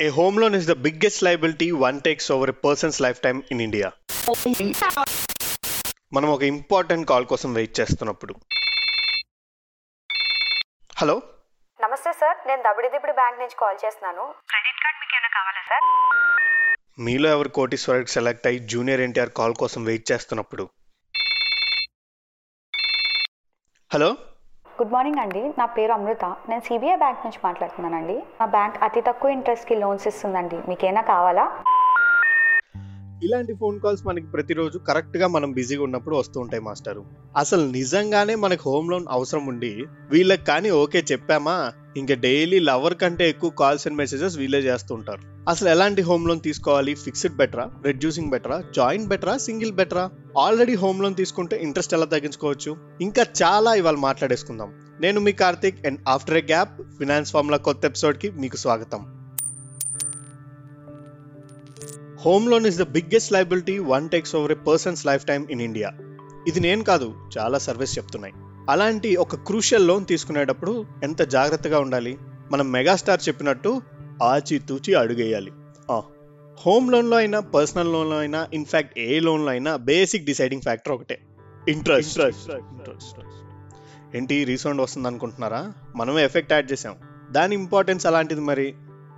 A home loan is the biggest liability one takes over a person's lifetime in India. మనం ఒక important call కోసం wait చేస్తున్నప్పుడు. Hello నమస్తే sir నేను దబిడిదిబిడి బ్యాంక్ నుంచి కాల్ చేస్తున్నాను. క్రెడిట్ కార్డ్ మీకు ఏమైనా కావాలా సార్? మీలో ఎవరు కోటీశ్వరుడికి సెలెక్ట్ అయ్యి జూనియర్ ఎన్టీఆర్ కాల్ కోసం వెయిట్ చేస్తున్నప్పుడు. హలో గుడ్ మార్నింగ్ అండి. నా పేరు అమృత. నేను సిబిఐ బ్యాంక్ నుంచి మాట్లాడుతున్నానండి. మా బ్యాంక్ అతి తక్కువ ఇంట్రెస్ట్కి లోన్స్ ఇస్తుందండి. మీకేమైనా కావాలా? ఇలాంటి ఫోన్ కాల్స్ మనకి ప్రతిరోజు కరెక్ట్గా మనం బిజీగా ఉన్నప్పుడు వస్తూ ఉంటాయి మాస్టారు. అసలు నిజంగానే మనకు హోమ్ లోన్ అవసరం ఉండి వీళ్ళకి కానీ ఓకే చెప్పామా? ఇంకా డైలీ లవర్ కంటే ఎక్కువ కాల్స్ అండ్ మెసేజెస్ వీళ్ళే చేస్తుంటారు అసలు ఎలాంటి హోమ్ లోన్ తీసుకోవాలి? ఫిక్స్డ్ బెటరా? రెడ్యూసింగ్ బెటరా? జాయింట్ బెటరా? సింగిల్ బెటరా? ఆల్రెడీ హోమ్ లోన్ తీసుకుంటే ఇంట్రెస్ట్ ఎలా తగ్గించుకోవచ్చు? ఇంకా చాలా ఇవాళ మాట్లాడేసుకుందాం. నేను మీ Karthik and after a gap finance formula కొత్త ఎపిసోడ్కి మీకు స్వాగతం. Home loan is the biggest liability one takes over a person's lifetime in India ఇది నేను కాదు చాలా సర్వీస్ చెప్తున్నాయి. అలాంటి ఒక క్రూషియల్ లోన్ తీసుకునేటప్పుడు ఎంత జాగ్రత్తగా ఉండాలి? మనం మెగాస్టార్ చెప్పినట్టు ఆచి తూచి అడుగేయాలి హోమ్ లోన్లో అయినా పర్సనల్ లోన్లో అయినా ఇన్ఫాక్ట్ ఏ లోన్లో అయినా బేసిక్ డిసైడింగ్ ఫ్యాక్టర్ ఒకటే. ఇంట్రెస్ట్ ఇంట్రెస్ట్ ఏంటి రీసౌండ్ వస్తుంది అనుకుంటున్నారా మనమే ఎఫెక్ట్ యాడ్ చేసాం. దాని ఇంపార్టెన్స్ అలాంటిది మరి?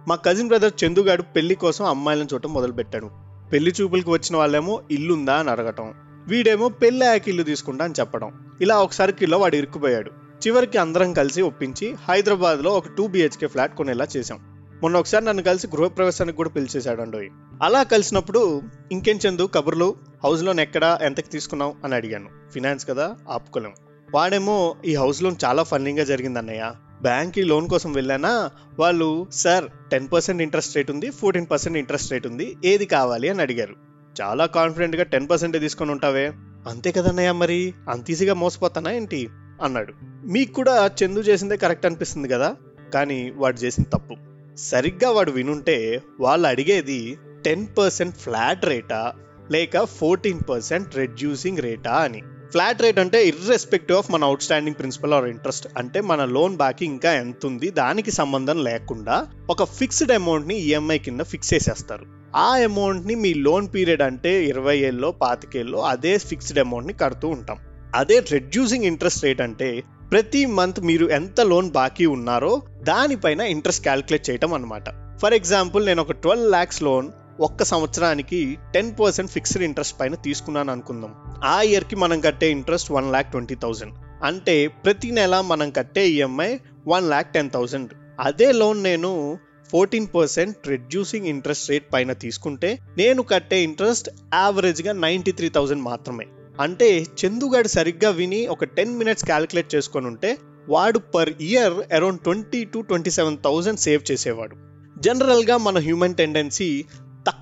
మా కజిన్ బ్రదర్ చందుగాడు పెళ్ళి కోసం అమ్మాయిలను చూడటం మొదలుపెట్టాడు. పెళ్ళి చూపులకు వచ్చిన వాళ్ళేమో ఇల్లుందా అని అడగటం వీడేమో పెళ్ళి ఆకి ఇల్లు తీసుకుంటా అని చెప్పడం. ఇలా ఒకసారి కిలో వాడు ఇరుక్కుపోయాడు. చివరికి అందరం కలిసి ఒప్పించి హైదరాబాద్లో ఒక టూ బిహెచ్కే ఫ్లాట్ కొనేలా చేశాం. మొన్న ఒకసారి నన్ను కలిసి గృహప్రవేశానికి కూడా పిలిచేశాడు అండి అలా కలిసినప్పుడు ఇంకేం చందు కబుర్లు? హౌస్ లోన్ ఎక్కడ? ఎంతకి తీసుకున్నావు? అని అడిగాను. ఫినాన్స్ కదా ఆపుకోలేం. వాడేమో ఈ హౌస్ లోన్ చాలా ఫన్నీగా జరిగింది అన్నయ్య బ్యాంక్కి లోన్ కోసం వెళ్ళానా? వాళ్ళు sir ten percent interest rate ఉంది ఫోర్టీన్ పర్సెంట్ ఇంట్రెస్ట్ రేట్ ఉంది ఏది కావాలి? అని అడిగారు. చాలా కాన్ఫిడెంట్గా టెన్ పర్సెంట్ తీసుకొని ఉంటావే. అంతే కదన్నయ్య మరి అంత ఈజీగా మోసపోతానా ఏంటి? అన్నాడు. మీకు కూడా చందు చేసిందే కరెక్ట్ అనిపిస్తుంది కదా కానీ వాడు చేసిన తప్పు. సరిగ్గా వాడు వినుంటే వాళ్ళు అడిగేది టెన్ పర్సెంట్ ఫ్లాట్ రేటా లేక ఫోర్టీన్ పర్సెంట్ రెడ్యూసింగ్ రేటా అని. ఫ్లాట్ రేట్ అంటే ఇర్రెస్పెక్టివ్ ఆఫ్ మన outstanding principal or interest అంటే మన లోన్ బాకీ ఇంకా ఎంత ఉంది దానికి సంబంధం లేకుండా ఒక ఫిక్స్డ్ అమౌంట్ని ఈఎంఐ కింద ఫిక్స్ చేసేస్తారు. ఆ అమౌంట్ని మీ లోన్ పీరియడ్ అంటే ఇరవై ఏళ్ళలో పాతికేళ్ళలో అదే ఫిక్స్డ్ అమౌంట్ని కడుతూ ఉంటాం. అదే రెడ్యూసింగ్ ఇంట్రెస్ట్ రేట్ అంటే ప్రతి మంత్ మీరు ఎంత లోన్ బాకీ ఉన్నారో దానిపైన ఇంట్రెస్ట్ క్యాల్కులేట్ చేయటం అనమాట ఫర్ ఎగ్జాంపుల్ నేను ఒక ట్వెల్వ్ ల్యాక్స్ లోన్ ఒక్క సంవత్సరానికి టెన్ పర్సెంట్ ఫిక్స్డ్ ఇంట్రెస్ట్ పైన తీసుకున్నాను అనుకుందాం. ఆ ఇయర్కి మనం కట్టే interest one lakh twenty thousand. అంటే ప్రతి నెల మనం కట్టే EMI one lakh ten thousand అదే లోన్ నేను fourteen percent reducing interest rate పైన తీసుకుంటే నేను కట్టే ఇంట్రెస్ట్ యావరేజ్గా నైంటీ త్రీ థౌసండ్ మాత్రమే. అంటే చందుగాడు సరిగ్గా విని ఒక టెన్ మినిట్స్ క్యాలిక్యులేట్ చేసుకొని ఉంటే వాడు per year around twenty two twenty seven thousand save చేసేవాడు. జనరల్గా మన హ్యూమన్ టెండెన్సీ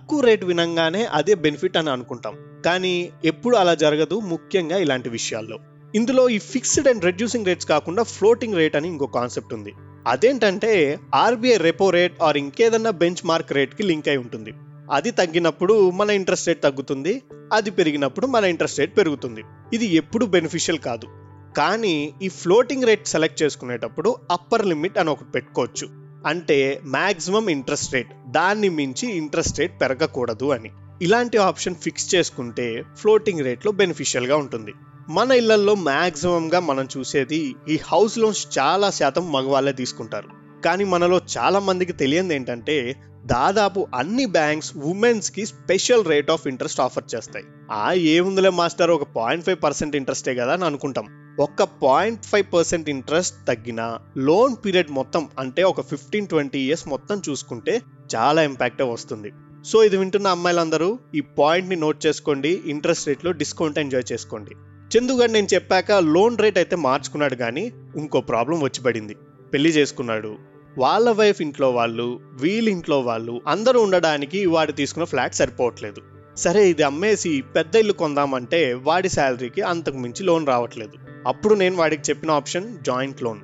తక్కువ రేట్ వినంగానే అదే బెనిఫిట్ అని అనుకుంటాం. కానీ ఎప్పుడు అలా జరగదు ముఖ్యంగా ఇలాంటి విషయాల్లో. ఇందులో ఈ ఫిక్స్డ్ అండ్ రెడ్యూసింగ్ రేట్స్ కాకుండా ఫ్లోటింగ్ రేట్ అని ఇంకో కాన్సెప్ట్ ఉంది. అదేంటంటే ఆర్బీఐ రెపో రేట్ ఆర్ ఇంకేదన్నా బెంచ్ మార్క్ రేట్కి లింక్ అయి ఉంటుంది. అది తగ్గినప్పుడు మన ఇంట్రెస్ట్ రేట్ తగ్గుతుంది అది పెరిగినప్పుడు మన ఇంట్రెస్ట్ రేట్ పెరుగుతుంది. ఇది ఎప్పుడు బెనిఫిషియల్ కాదు. కానీ ఈ ఫ్లోటింగ్ రేట్ సెలెక్ట్ చేసుకునేటప్పుడు అప్పర్ లిమిట్ అని ఒకటి పెట్టుకోవచ్చు. అంటే మ్యాక్సిమం ఇంట్రెస్ట్ రేట్. దాన్ని మించి ఇంట్రెస్ట్ రేట్ పెరగకూడదు అని. ఇలాంటి ఆప్షన్ ఫిక్స్ చేసుకుంటే ఫ్లోటింగ్ రేట్లో బెనిఫిషియల్గా ఉంటుంది. మన ఇళ్ళల్లో మ్యాక్సిమంగా మనం చూసేది ఈ హౌస్ లోన్స్ చాలా శాతం మగవాళ్ళే తీసుకుంటారు. కానీ మనలో చాలా మందికి తెలియంది ఏంటంటే దాదాపు అన్ని banks ఉమెన్స్కి special rate of interest offer చేస్తాయి. ఆ ఏముందిలే మాస్టర్ ఒక పాయింట్ ఫైవ్ పర్సెంట్ ఇంట్రెస్టే కదా అని అనుకుంటాం. ఒక్క పాయింట్ ఫైవ్ పర్సెంట్ ఇంట్రెస్ట్ తగ్గిన లోన్ పీరియడ్ మొత్తం అంటే ఒక ఫిఫ్టీన్ ట్వంటీ ఇయర్స్ మొత్తం చూసుకుంటే చాలా ఇంపాక్ట్ వస్తుంది. సో ఇది వింటున్న అమ్మాయిలందరూ ఈ పాయింట్ని నోట్ చేసుకోండి ఇంట్రెస్ట్ రేట్లో డిస్కౌంట్ ఎంజాయ్ చేసుకోండి. చందుగాడు నేను చెప్పాక లోన్ రేట్ అయితే మార్చుకున్నాడు కానీ ఇంకో ప్రాబ్లం వచ్చి పడింది. పెళ్ళి చేసుకున్నాడు. వాళ్ళ వైఫ్ ఇంట్లో వాళ్ళు వీళ్ళ ఇంట్లో వాళ్ళు అందరూ ఉండడానికి వాడు తీసుకున్న ఫ్లాట్ సరిపోవట్లేదు. సరే ఇది అమ్మేసి పెద్ద ఇల్లు కొందామంటే వాడి శాలరీకి అంతకు మించి లోన్ రావట్లేదు. అప్పుడు నేను వాడికి చెప్పిన ఆప్షన్ జాయింట్ లోన్.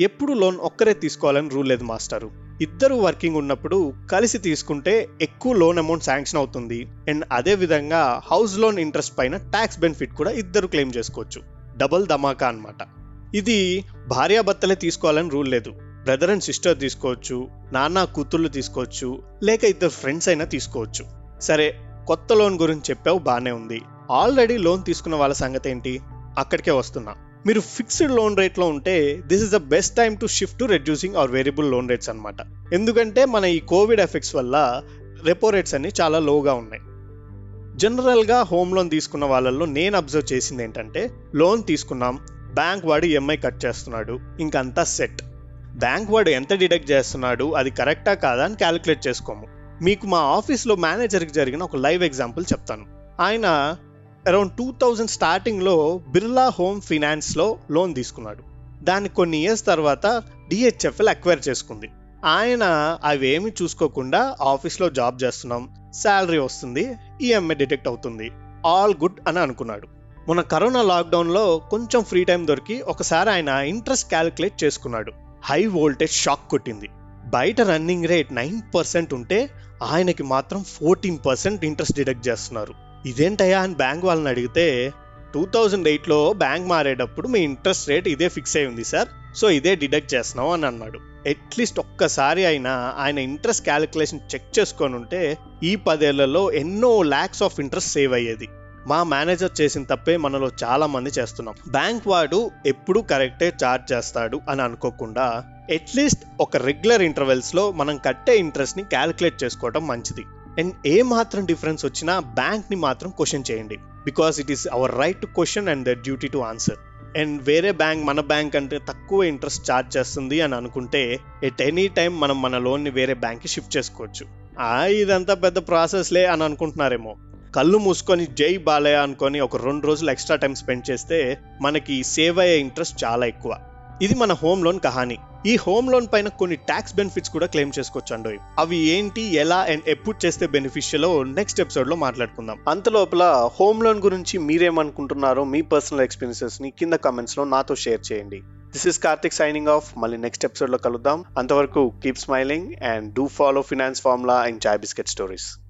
ఎప్పుడు లోన్ ఒక్కరే తీసుకోవాలని రూల్ లేదు మాస్టరు. ఇద్దరు వర్కింగ్ ఉన్నప్పుడు కలిసి తీసుకుంటే ఎక్కువ లోన్ అమౌంట్ శాంక్షన్ అవుతుంది. అండ్ అదే విధంగా హౌస్ లోన్ ఇంట్రెస్ట్ పైన ట్యాక్స్ బెనిఫిట్ కూడా ఇద్దరు క్లెయిమ్ చేసుకోవచ్చు. డబుల్ ధమాకా అన్నమాట. ఇది భార్యాభర్తలే తీసుకోవాలని రూల్ లేదు. బ్రదర్ అండ్ సిస్టర్ తీసుకోవచ్చు నాన్న కూతుళ్ళు తీసుకోవచ్చు లేక ఇద్దరు ఫ్రెండ్స్ అయినా తీసుకోవచ్చు. సరే కొత్త లోన్ గురించి చెప్పావు బాగానే ఉంది. ఆల్రెడీ లోన్ తీసుకున్న వాళ్ళ సంగతి ఏంటి? అక్కడికే వస్తున్నా. మీరు ఫిక్స్డ్ లోన్ రేట్లో ఉంటే this is the best time to shift to reducing or variable loan rates అనమాట ఎందుకంటే మన ఈ కోవిడ్ ఎఫెక్ట్స్ వల్ల రెపో రేట్స్ అన్ని చాలా లోగా ఉన్నాయి. జనరల్గా హోమ్ లోన్ తీసుకున్న వాళ్ళల్లో నేను అబ్జర్వ్ చేసింది ఏంటంటే లోన్ తీసుకున్నాం బ్యాంక్ వాడు ఈఎంఐ కట్ చేస్తున్నాడు ఇంకంతా సెట్ బ్యాంక్ వాడు ఎంత డిడక్ట్ చేస్తున్నాడు అది కరెక్టా కాదా అని క్యాలిక్యులేట్ చేసుకోము. మీకు మా ఆఫీస్లో మేనేజర్కి జరిగిన ఒక లైవ్ ఎగ్జాంపుల్ చెప్తాను. ఆయన అరౌండ్ టూ థౌజండ్ స్టార్టింగ్లో బిర్లా హోమ్ ఫినాన్స్లో లోన్ తీసుకున్నాడు. దాన్ని కొన్ని ఇయర్స్ తర్వాత డిహెచ్ఎఫ్ఎల్ అక్వైర్ చేసుకుంది. ఆయన అవేమి చూసుకోకుండా ఆఫీస్లో జాబ్ చేస్తున్నాం శాలరీ వస్తుంది ఈఎంఐ డిటెక్ట్ అవుతుంది. ఆల్ గుడ్ అని అనుకున్నాడు. మొన్న కరోనా లాక్డౌన్లో కొంచెం ఫ్రీ టైం దొరికి ఒకసారి ఆయన ఇంట్రెస్ట్ క్యాలిక్యులేట్ చేసుకున్నాడు. హై వోల్టేజ్ షాక్ కొట్టింది. బయట రన్నింగ్ రేట్ నైన్ పర్సెంట్ ఉంటే ఆయనకి మాత్రం ఫోర్టీన్ పర్సెంట్ ఇంట్రెస్ట్ డిడక్ట్ చేస్తున్నారు. ఇదేంటయ్యా అని బ్యాంక్ వాళ్ళని అడిగితే టూ థౌజండ్ ఎయిట్లో బ్యాంక్ మారేటప్పుడు మీ ఇంట్రెస్ట్ రేట్ ఇదే ఫిక్స్ అయి ఉంది సార్ సో ఇదే డిడక్ట్ చేస్తున్నాం అని అన్నాడు. అట్లీస్ట్ ఒక్కసారి అయినా ఆయన ఇంట్రెస్ట్ క్యాలిక్యులేషన్ చెక్ చేసుకొని ఉంటే ఈ పదేళ్ళలో ఎన్నో ల్యాక్స్ ఆఫ్ ఇంట్రెస్ట్ సేవ్ అయ్యేది. మా మేనేజర్ చేసిన తప్పే మనలో చాలా మంది చేస్తున్నాం. బ్యాంక్ వాడు ఎప్పుడు కరెక్టే చార్జ్ చేస్తాడు అని అనుకోకుండా అట్లీస్ట్ ఒక రెగ్యులర్ ఇంటర్వెల్స్లో మనం కట్టే ఇంట్రెస్ట్ని క్యాలిక్యులేట్ చేసుకోవడం మంచిది. అండ్ ఏ మాత్రం డిఫరెన్స్ వచ్చినా బ్యాంక్ని మాత్రం క్వశ్చన్ చేయండి. Because it is our right to question and the duty to answer and వేరే బ్యాంక్ మన బ్యాంక్ అంటే తక్కువ ఇంట్రెస్ట్ ఛార్జ్ చేస్తుంది అని అనుకుంటే ఎట్ ఎనీ టైం మనం మన లోన్ని వేరే బ్యాంక్కి షిఫ్ట్ చేసుకోవచ్చు. ఆ ఇదంతా పెద్ద ప్రాసెస్లే అని అనుకుంటున్నారేమో. కళ్ళు మూసుకొని జై బాలయ్య అనుకొని ఒక రెండు రోజులు ఎక్స్ట్రా టైం స్పెండ్ చేస్తే మనకి సేవ్ అయ్యే ఇంట్రెస్ట్ చాలా ఎక్కువ. ఇది మన హోమ్ లోన్ కహాని. ఈ హోమ్ లోన్ పైన కొన్ని ట్యాక్స్ బెనిఫిట్స్ కూడా క్లెయిమ్ చేసుకోవచ్చు అండి అవి ఏంటి ఎలా అండ్ ఎప్పుడు చేస్తే బెనిఫిషియల్ నెక్స్ట్ ఎపిసోడ్లో మాట్లాడుకుందాం. అంత లోపల హోమ్ లోన్ గురించి మీరేమనుకుంటున్నారో మీ పర్సనల్ ఎక్స్పీరియన్సెస్ని కింద కామెంట్స్లో నాతో షేర్ చేయండి. This is Karthik signing off. మళ్ళీ నెక్స్ట్ ఎపిసోడ్లో కలుద్దాం. అంతవరకు keep smiling and do follow finance formula and chai biscuit stories.